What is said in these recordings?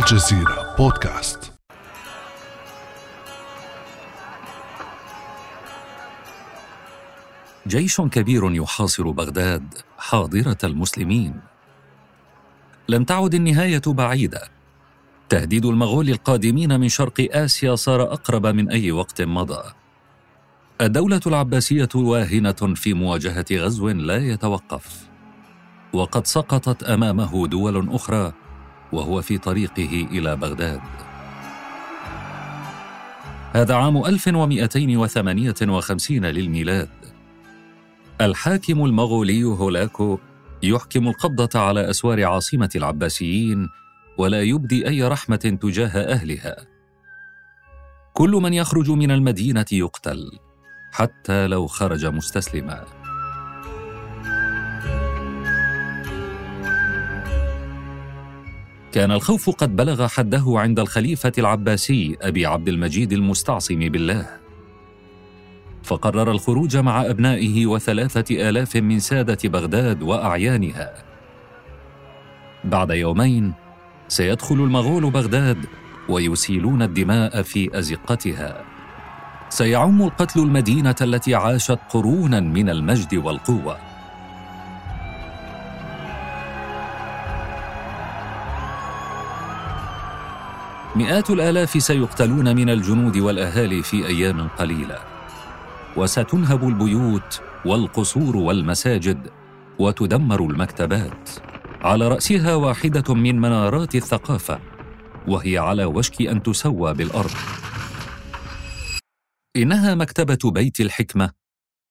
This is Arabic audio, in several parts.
الجزيرة بودكاست. جيش كبير يحاصر بغداد حاضرة المسلمين. لم تعد النهاية بعيدة. تهديد المغول القادمين من شرق آسيا صار أقرب من أي وقت مضى. الدولة العباسية واهنة في مواجهة غزو لا يتوقف. وقد سقطت أمامه دول أخرى وهو في طريقه إلى بغداد. هذا عام 1258 للميلاد. الحاكم المغولي هولاكو يحكم القبضة على أسوار عاصمة العباسيين ولا يبدي أي رحمة تجاه أهلها. كل من يخرج من المدينة يقتل حتى لو خرج مستسلما كان الخوف قد بلغ حده عند الخليفة العباسي أبي عبد المجيد المستعصم بالله. فقرر الخروج مع أبنائه وثلاثة آلاف من سادة بغداد وأعيانها. بعد يومين سيدخل المغول بغداد ويسيلون الدماء في أزقتها. سيعم القتل المدينة التي عاشت قرونا من المجد والقوة. مئات الآلاف سيقتلون من الجنود والأهالي في أيام قليلة. وستنهب البيوت والقصور والمساجد وتدمر المكتبات. على رأسها واحدة من منارات الثقافة وهي على وشك أن تسوى بالأرض. إنها مكتبة بيت الحكمة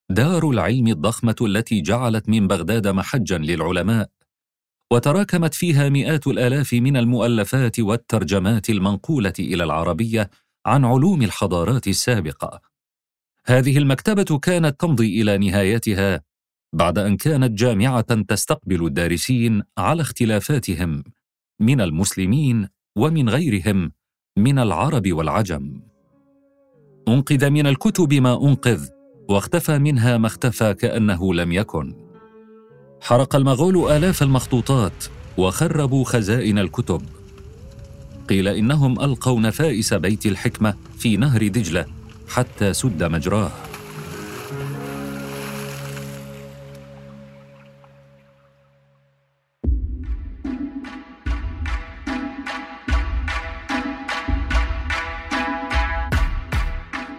دار العلم الضخمة التي جعلت من بغداد محجا للعلماء. وتراكمت فيها مئات الآلاف من المؤلفات والترجمات المنقولة إلى العربية عن علوم الحضارات السابقة. هذه المكتبة كانت تمضي إلى نهايتها بعد أن كانت جامعة تستقبل الدارسين على اختلافاتهم من المسلمين ومن غيرهم من العرب والعجم. أنقذ من الكتب ما أنقذ واختفى منها ما اختفى كأنه لم يكن. حرق المغول آلاف المخطوطات وخربوا خزائن الكتب. قيل إنهم ألقوا نفائس بيت الحكمة في نهر دجلة حتى سد مجراه.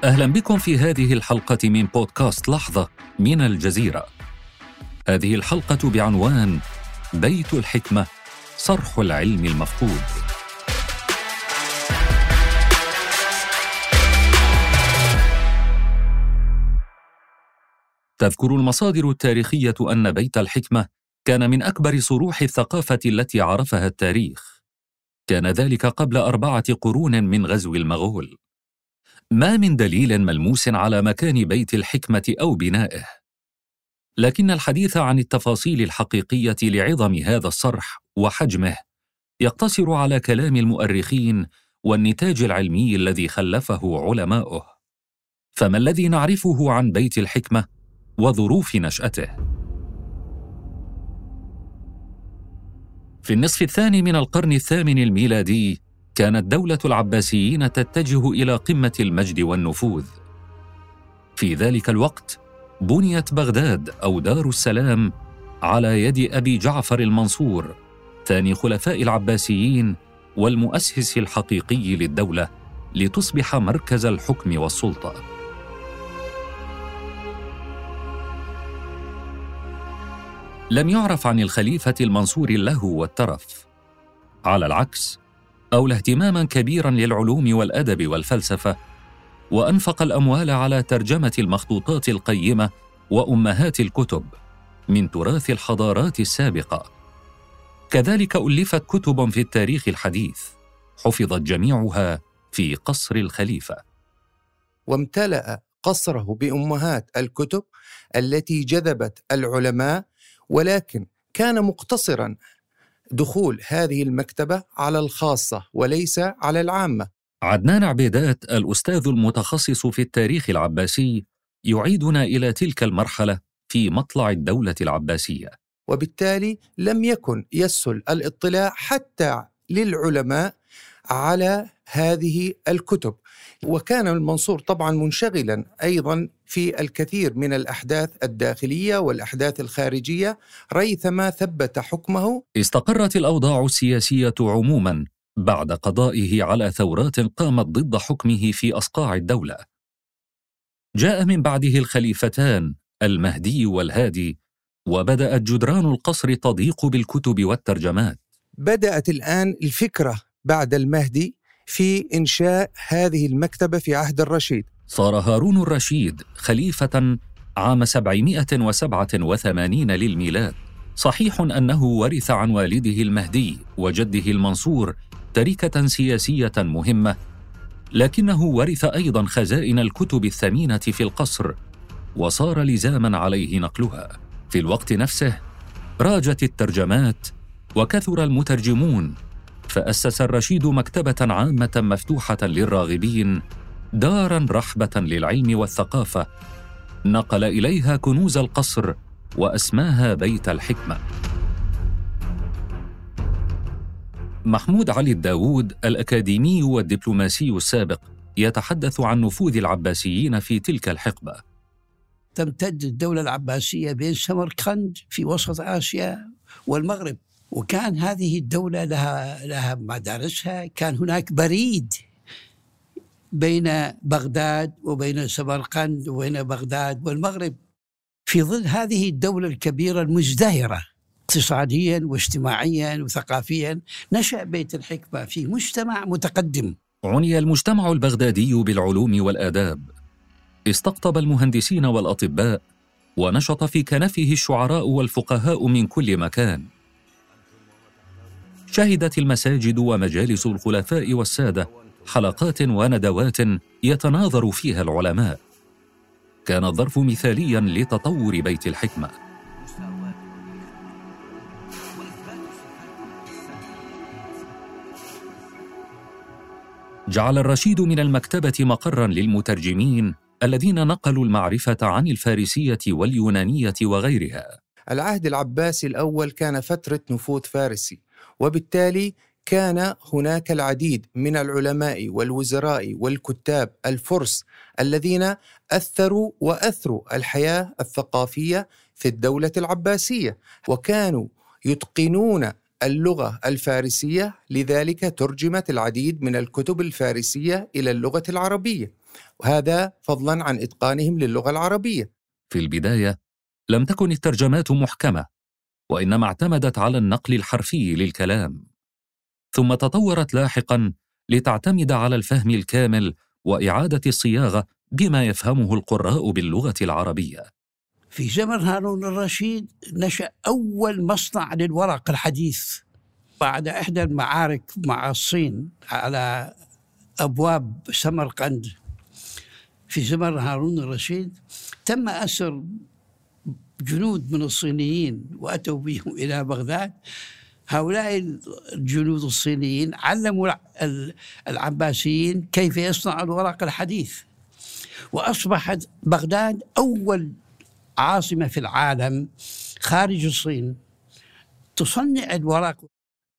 أهلا بكم في هذه الحلقة من بودكاست لحظة من الجزيرة. هذه الحلقة بعنوان بيت الحكمة صرح العلم المفقود. تذكر المصادر التاريخية أن بيت الحكمة كان من أكبر صروح الثقافة التي عرفها التاريخ. كان ذلك قبل أربعة قرون من غزو المغول. ما من دليل ملموس على مكان بيت الحكمة أو بنائه. لكن الحديث عن التفاصيل الحقيقية لعظم هذا الصرح وحجمه يقتصر على كلام المؤرخين والنتاج العلمي الذي خلفه علماؤه. فما الذي نعرفه عن بيت الحكمة وظروف نشأته؟ في النصف الثاني من القرن الثامن الميلادي كانت دولة العباسيين تتجه إلى قمة المجد والنفوذ. في ذلك الوقت بنيت بغداد أو دار السلام على يد أبي جعفر المنصور ثاني خلفاء العباسيين والمؤسس الحقيقي للدولة لتصبح مركز الحكم والسلطة. لم يعرف عن الخليفة المنصور اللهو والترف. على العكس أولى اهتماما كبيرا للعلوم والأدب والفلسفة وأنفق الأموال على ترجمة المخطوطات القيمة وأمهات الكتب من تراث الحضارات السابقة. كذلك ألفت كتب في التاريخ الحديث حفظت جميعها في قصر الخليفة. وامتلأ قصره بأمهات الكتب التي جذبت العلماء ولكن كان مقتصرا دخول هذه المكتبة على الخاصة وليس على العامة. عدنان عبيدات الأستاذ المتخصص في التاريخ العباسي يعيدنا إلى تلك المرحلة في مطلع الدولة العباسية. وبالتالي لم يكن يسهل الاطلاع حتى للعلماء على هذه الكتب. وكان المنصور طبعا منشغلا أيضا في الكثير من الأحداث الداخلية والأحداث الخارجية ريثما ثبت حكمه. استقرت الأوضاع السياسية عموما بعد قضائه على ثورات قامت ضد حكمه في أصقاع الدولة. جاء من بعده الخليفتان المهدي والهادي وبدأت جدران القصر تضيق بالكتب والترجمات. بدأت الآن الفكرة بعد المهدي في إنشاء هذه المكتبة في عهد الرشيد. صار هارون الرشيد خليفة عام 787 للميلاد. صحيح أنه ورث عن والده المهدي وجده المنصور تركة سياسية مهمة لكنه ورث أيضا خزائن الكتب الثمينة في القصر وصار لزاما عليه نقلها. في الوقت نفسه راجت الترجمات وكثر المترجمون فأسس الرشيد مكتبة عامة مفتوحة للراغبين دارا رحبة للعلم والثقافة. نقل إليها كنوز القصر وأسماها بيت الحكمة. محمود علي الداوود الأكاديمي والدبلوماسي السابق يتحدث عن نفوذ العباسيين في تلك الحقبة. تمتد الدولة العباسية بين سمرقند في وسط آسيا والمغرب وكان هذه الدولة لها لها مدارسها. كان هناك بريد بين بغداد وبين سمرقند وبين بغداد والمغرب. في ظل هذه الدولة الكبيرة المزدهرة اقتصاديا واجتماعيا وثقافيا نشأ بيت الحكمة في مجتمع متقدم. عني المجتمع البغدادي بالعلوم والآداب. استقطب المهندسين والأطباء ونشط في كنفه الشعراء والفقهاء من كل مكان. شهدت المساجد ومجالس الخلفاء والسادة حلقات وندوات يتناظر فيها العلماء. كان الظرف مثاليا لتطور بيت الحكمة. جعل الرشيد من المكتبة مقرا للمترجمين الذين نقلوا المعرفة عن الفارسية واليونانية وغيرها. العهد العباسي الأول كان فترة نفوذ فارسي وبالتالي كان هناك العديد من العلماء والوزراء والكتاب الفرس الذين أثروا وأثروا الحياة الثقافية في الدولة العباسية وكانوا يتقنون اللغة الفارسية لذلك ترجمت العديد من الكتب الفارسية إلى اللغة العربية. وهذا فضلا عن إتقانهم للغة العربية. في البداية لم تكن الترجمات محكمة وإنما اعتمدت على النقل الحرفي للكلام. ثم تطورت لاحقا لتعتمد على الفهم الكامل وإعادة الصياغة بما يفهمه القراء باللغة العربية. في زمن هارون الرشيد نشأ أول مصنع للورق الحديث بعد إحدى المعارك مع الصين على أبواب سمرقند. في زمن هارون الرشيد تم أسر جنود من الصينيين وأتوا بهم إلى بغداد. هؤلاء الجنود الصينيين علموا العباسيين كيف يصنع الورق الحديث. وأصبحت بغداد أول عاصمة في العالم خارج الصين. تصنع الورق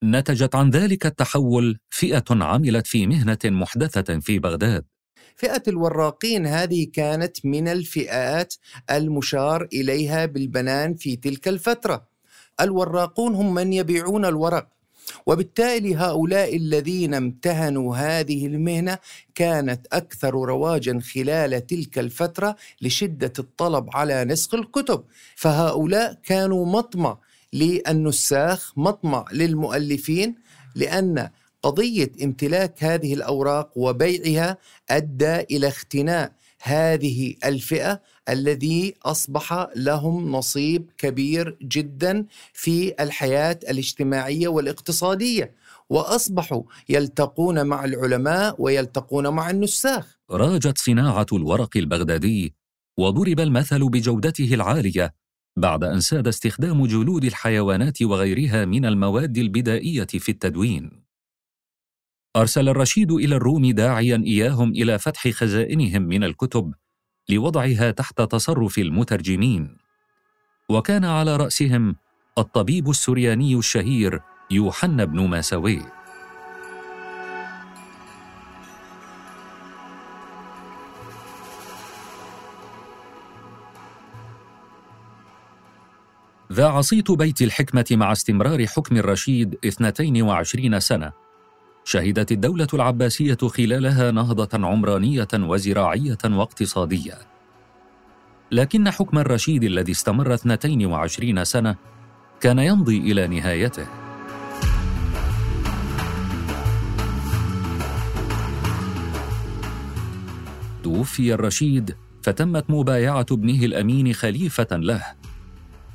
نتجت عن ذلك التحول فئة عملت في مهنة محدثة في بغداد. فئة الوراقين هذه كانت من الفئات المشار إليها بالبنان في تلك الفترة. الوراقون هم من يبيعون الورق. وبالتالي هؤلاء الذين امتهنوا هذه المهنة كانت أكثر رواجا خلال تلك الفترة لشدة الطلب على نسخ الكتب. فهؤلاء كانوا مطمع للنساخ مطمع للمؤلفين لأن قضية امتلاك هذه الأوراق وبيعها أدى إلى اختناء هذه الفئة الذي أصبح لهم نصيب كبير جدا في الحياة الاجتماعية والاقتصادية وأصبحوا يلتقون مع العلماء ويلتقون مع النساخ. راجت صناعة الورق البغدادي وضرب المثل بجودته العالية بعد أن ساد استخدام جلود الحيوانات وغيرها من المواد البدائية في التدوين. أرسل الرشيد إلى الروم داعيا إياهم إلى فتح خزائنهم من الكتب لوضعها تحت تصرف المترجمين. وكان على رأسهم الطبيب السرياني الشهير يوحنا بن ماسوي ذاع صيت بيت الحكمة مع استمرار حكم الرشيد 22 سنة. شهدت الدولة العباسية خلالها نهضة عمرانية وزراعية واقتصادية. لكن حكم الرشيد الذي استمر 22 سنة كان يمضي إلى نهايته. توفي الرشيد فتمت مبايعة ابنه الأمين خليفة له.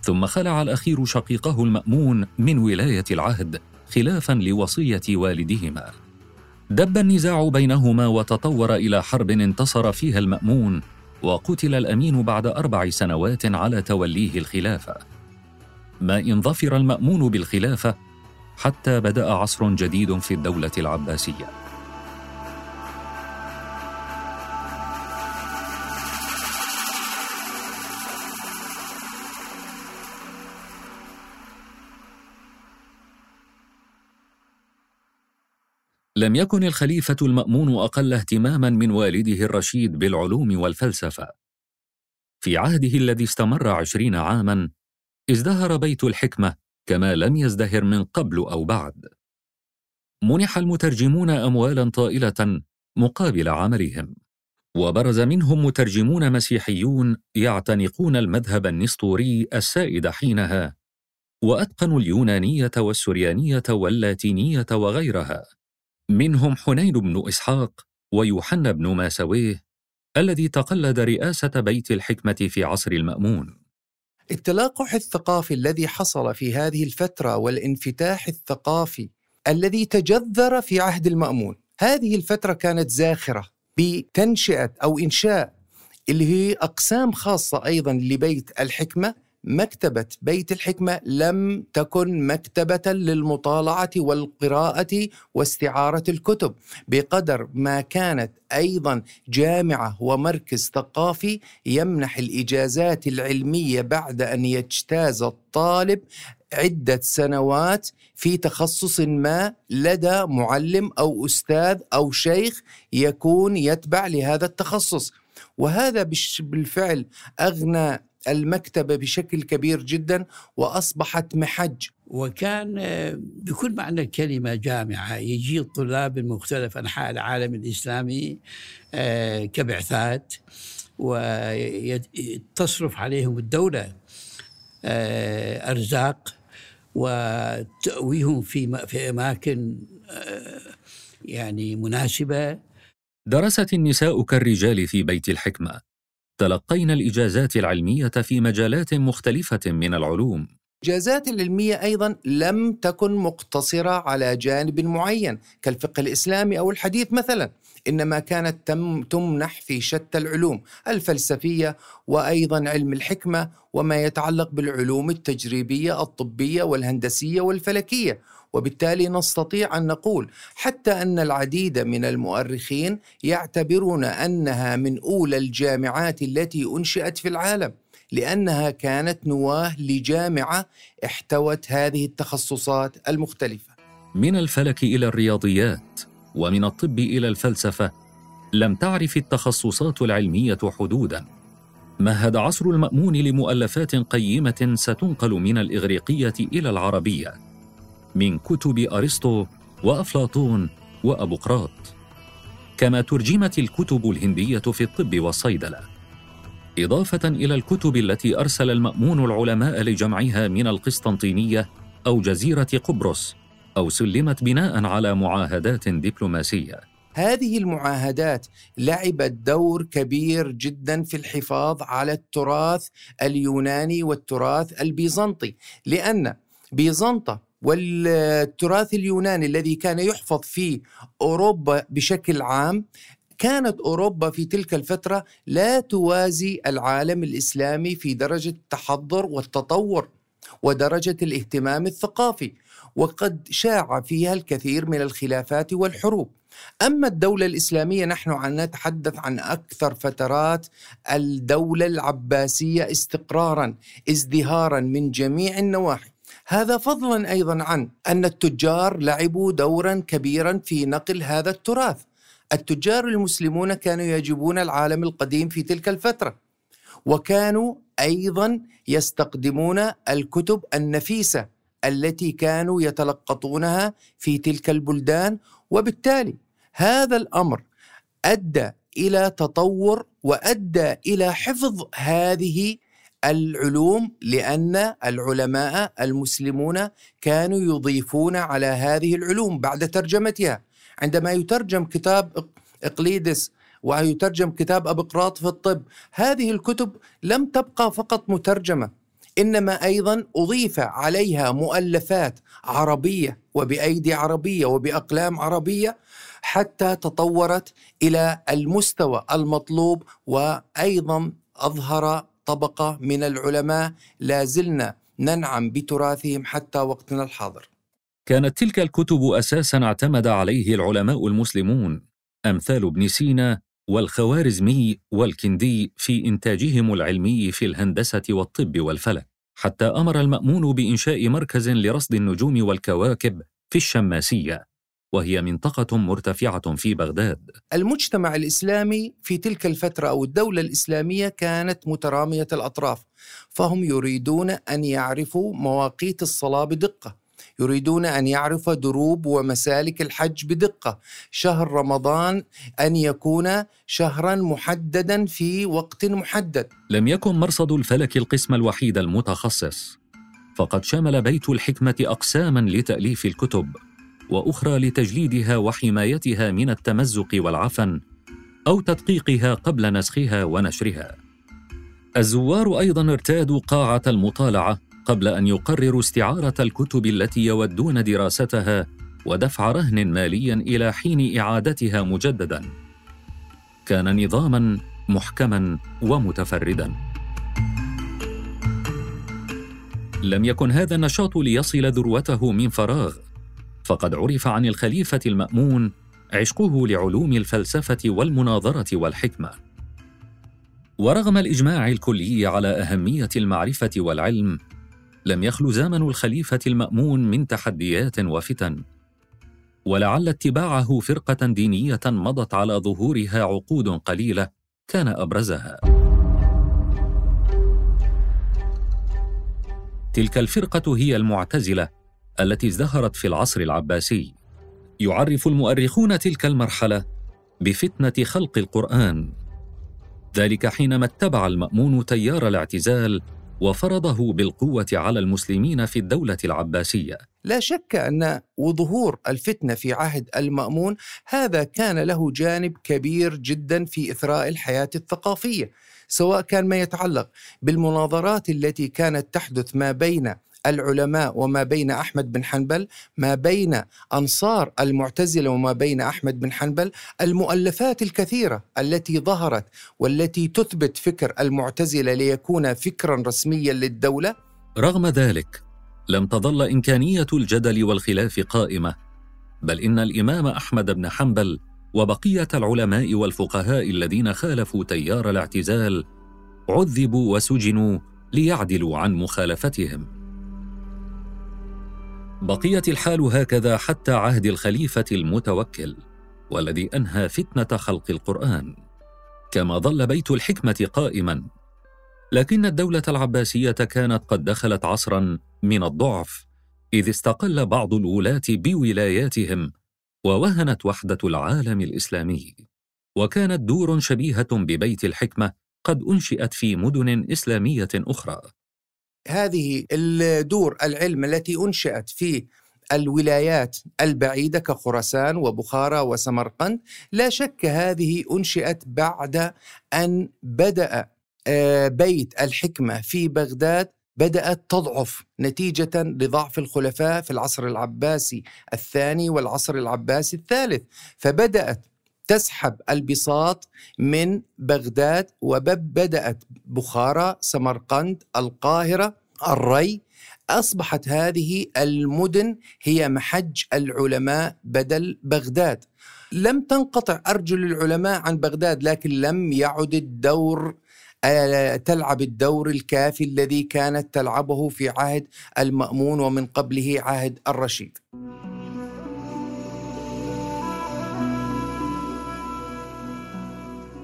ثم خلع الأخير شقيقه المأمون من ولاية العهد. خلافا لوصية والدهما. دب النزاع بينهما وتطور إلى حرب انتصر فيها المأمون وقتل الأمين بعد أربع سنوات على توليه الخلافة. ما إن ظفر المأمون بالخلافة حتى بدأ عصر جديد في الدولة العباسية. لم يكن الخليفة المأمون أقل اهتماما من والده الرشيد بالعلوم والفلسفة. في عهده الذي استمر عشرين عاما، ازدهر بيت الحكمة كما لم يزدهر من قبل أو بعد. منح المترجمون أموالا طائلة مقابل عملهم، وبرز منهم مترجمون مسيحيون يعتنقون المذهب النسطوري السائد حينها، وأتقنوا اليونانية والسريانية واللاتينية وغيرها. منهم حنين بن إسحاق ويوحنا بن ماسويه الذي تقلد رئاسة بيت الحكمة في عصر المأمون. التلاقح الثقافي الذي حصل في هذه الفترة والانفتاح الثقافي الذي تجذر في عهد المأمون هذه الفترة كانت زاخرة بتنشئة أو إنشاء اللي هي أقسام خاصة أيضا لبيت الحكمة مكتبة بيت الحكمة لم تكن مكتبة للمطالعة والقراءة واستعارة الكتب بقدر ما كانت أيضا جامعة ومركز ثقافي يمنح الإجازات العلمية بعد أن يجتاز الطالب عدة سنوات في تخصص ما لدى معلم أو أستاذ أو شيخ يكون يتبع لهذا التخصص. وهذا بالفعل أغنى المكتبة بشكل كبير جدا وأصبحت محج. وكان آه، بكل معنى الكلمة جامعة. يجي الطلاب من مختلف أنحاء العالم الإسلامي آه، كبعثات وتصرف عليهم الدولة آه، أرزاق وتأويهم في في أماكن يعني مناسبة. درست النساء كالرجال في بيت الحكمة. تلقينا الإجازات العلمية في مجالات مختلفة من العلوم. الإجازات العلمية أيضا لم تكن مقتصرة على جانب معين كالفقه الإسلامي أو الحديث مثلا. إنما كانت تم تمنح في شتى العلوم الفلسفية وأيضا علم الحكمة وما يتعلق بالعلوم التجريبية الطبية والهندسية والفلكية وبالتالي نستطيع أن نقول حتى أن العديد من المؤرخين يعتبرون أنها من أولى الجامعات التي أنشئت في العالم لأنها كانت نواه لجامعة احتوت هذه التخصصات المختلفة. من الفلك إلى الرياضيات ومن الطب إلى الفلسفة لم تعرف التخصصات العلمية حدودا. مهد عصر المأمون لمؤلفات قيمة ستنقل من الإغريقية إلى العربية من كتب أرسطو وأفلاطون وابقراط كما ترجمت الكتب الهندية في الطب والصيدلة إضافة إلى الكتب التي أرسل المأمون العلماء لجمعها من القسطنطينية أو جزيرة قبرص أو سلمت بناء على معاهدات دبلوماسية. هذه المعاهدات لعبت دور كبير جدا في الحفاظ على التراث اليوناني والتراث البيزنطي لأن بيزنطة والتراث اليوناني الذي كان يحفظ في أوروبا بشكل عام كانت أوروبا في تلك الفترة لا توازي العالم الإسلامي في درجة التحضر والتطور ودرجة الاهتمام الثقافي. وقد شاع فيها الكثير من الخلافات والحروب أما الدولة الإسلامية نحن نتحدث عن أكثر فترات الدولة العباسية استقرارا ازدهارا من جميع النواحي هذا فضلا أيضا عن أن التجار لعبوا دورا كبيرا في نقل هذا التراث. التجار المسلمون كانوا يجبون العالم القديم في تلك الفترة. وكانوا أيضا يستقدمون الكتب النفيسة التي كانوا يتلقطونها في تلك البلدان وبالتالي هذا الأمر أدى إلى تطور وأدى إلى حفظ هذه العلوم لأن العلماء المسلمون كانوا يضيفون على هذه العلوم بعد ترجمتها. عندما يترجم كتاب إقليدس ويترجم كتاب أبقراط في الطب هذه الكتب لم تبقى فقط مترجمة. إنما أيضا أضيف عليها مؤلفات عربية وبأيدي عربية وبأقلام عربية حتى تطورت إلى المستوى المطلوب وأيضا أظهر طبقة من العلماء لا زلنا ننعم بتراثهم حتى وقتنا الحاضر. كانت تلك الكتب أساسا اعتمد عليه العلماء المسلمون أمثال ابن سينا والخوارزمي والكندي في إنتاجهم العلمي في الهندسة والطب والفلك حتى أمر المأمون بإنشاء مركز لرصد النجوم والكواكب في الشماسية وهي منطقة مرتفعة في بغداد. المجتمع الإسلامي في تلك الفترة أو الدولة الإسلامية كانت مترامية الأطراف فهم يريدون أن يعرفوا مواقيت الصلاه بدقه يريدون أن يعرفوا دروب ومسالك الحج بدقة. شهر رمضان أن يكون شهرا محددا في وقت محدد. لم يكن مرصد الفلك القسم الوحيد المتخصص فقد شمل بيت الحكمة اقساما لتأليف الكتب وأخرى لتجليدها وحمايتها من التمزق والعفن أو تدقيقها قبل نسخها ونشرها. الزوار أيضا ارتادوا قاعة المطالعة قبل أن يقرروا استعارة الكتب التي يودون دراستها ودفع رهن ماليا إلى حين إعادتها مجددا. كان نظاما محكما ومتفردا. لم يكن هذا النشاط ليصل ذروته من فراغ فقد عرف عن الخليفة المأمون عشقه لعلوم الفلسفة والمناظرة والحكمة. ورغم الإجماع الكلي على أهمية المعرفة والعلم لم يخل زمن الخليفة المأمون من تحديات وفتن. ولعل اتباعه فرقة دينية مضت على ظهورها عقود قليلة كان أبرزها. تلك الفرقة هي المعتزلة التي ازدهرت في العصر العباسي. يعرف المؤرخون تلك المرحلة بفتنة خلق القرآن. ذلك حينما اتبع المأمون تيار الاعتزال وفرضه بالقوة على المسلمين في الدولة العباسية. لا شك أن وظهور الفتنة في عهد المأمون هذا كان له جانب كبير جدا في إثراء الحياة الثقافية سواء كان ما يتعلق بالمناظرات التي كانت تحدث ما بين العلماء وما بين أحمد بن حنبل ما بين أنصار المعتزلة وما بين أحمد بن حنبل المؤلفات الكثيرة التي ظهرت والتي تثبت فكر المعتزلة ليكون فكرا رسميا للدولة. رغم ذلك لم تظل إمكانية الجدل والخلاف قائمة بل إن الإمام أحمد بن حنبل وبقية العلماء والفقهاء الذين خالفوا تيار الاعتزال عذبوا وسجنوا ليعدلوا عن مخالفتهم. بقيت الحال هكذا حتى عهد الخليفة المتوكل والذي أنهى فتنة خلق القرآن. كما ظل بيت الحكمة قائما. لكن الدولة العباسية كانت قد دخلت عصرا من الضعف إذ استقل بعض الولاة بولاياتهم ووهنت وحدة العالم الإسلامي. وكانت دور شبيهة ببيت الحكمة قد أنشئت في مدن إسلامية أخرى. هذه الدور العلم التي انشئت في الولايات البعيدة كخراسان وبخارى وسمرقند لا شك هذه انشئت بعد أن بدأ آه، بيت الحكمة في بغداد بدأت تضعف نتيجة لضعف الخلفاء في العصر العباسي الثاني والعصر العباسي الثالث. فبدأت تسحب البساط من بغداد وبدأت بخارى سمرقند القاهرة الري. أصبحت هذه المدن هي محج العلماء بدل بغداد. لم تنقطع أرجل العلماء عن بغداد لكن لم يعد الدور آه، تلعب الدور الكافي الذي كانت تلعبه في عهد المأمون ومن قبله عهد الرشيد.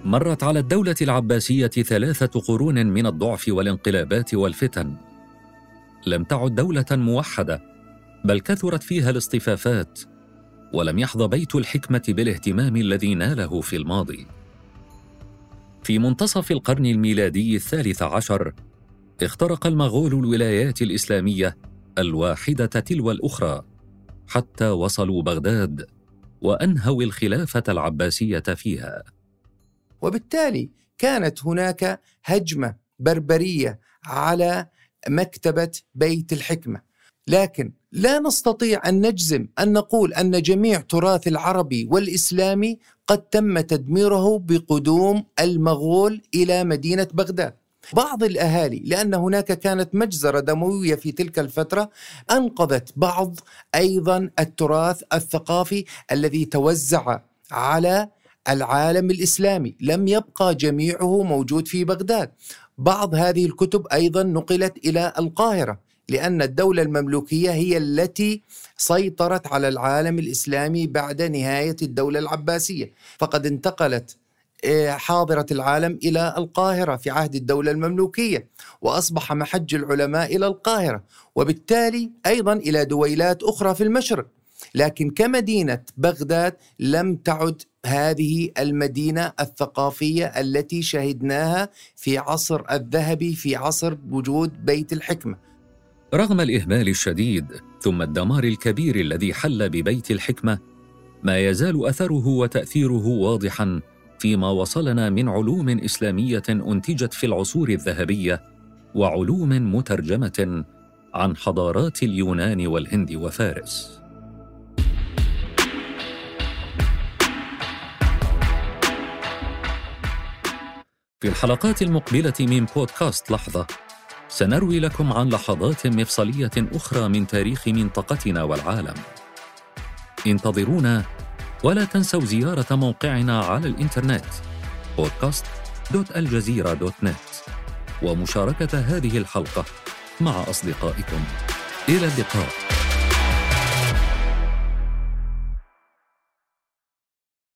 مرت على الدولة العباسية ثلاثة قرون من الضعف والانقلابات والفتن. لم تعد دولة موحدة، بل كثرت فيها الاصطفافات، ولم يحظى بيت الحكمة بالاهتمام الذي ناله في الماضي. في منتصف القرن الميلادي الثالث عشر، اخترق المغول الولايات الإسلامية الواحدة تلو الأخرى، حتى وصلوا بغداد، وأنهوا الخلافة العباسية فيها. وبالتالي كانت هناك هجمة بربرية على مكتبة بيت الحكمة. لكن لا نستطيع أن نجزم أن نقول أن جميع تراث العربي والإسلامي قد تم تدميره بقدوم المغول إلى مدينة بغداد. بعض الأهالي لأن هناك كانت مجزرة دموية في تلك الفترة أنقذت بعض أيضا التراث الثقافي الذي توزع على العالم الإسلامي. لم يبقى جميعه موجود في بغداد. بعض هذه الكتب أيضا نقلت إلى القاهرة لأن الدولة المملوكية هي التي سيطرت على العالم الإسلامي بعد نهاية الدولة العباسية. فقد انتقلت آه، حاضرة العالم إلى القاهرة في عهد الدولة المملوكية وأصبح محج العلماء إلى القاهرة وبالتالي أيضا إلى دويلات أخرى في المشرق. لكن كمدينة بغداد لم تعد هذه المدينة الثقافية التي شهدناها في عصر الذهبي في عصر وجود بيت الحكمة. رغم الإهمال الشديد ثم الدمار الكبير الذي حل ببيت الحكمة ما يزال أثره وتأثيره واضحا فيما وصلنا من علوم إسلامية أنتجت في العصور الذهبية وعلوم مترجمة عن حضارات اليونان والهند وفارس. في الحلقات المقبلة من بودكاست لحظة سنروي لكم عن لحظات مفصلية أخرى من تاريخ منطقتنا والعالم. انتظرونا ولا تنسوا زيارة موقعنا على الإنترنت podcast.aljazeera.net ومشاركة هذه الحلقة مع أصدقائكم. إلى اللقاء.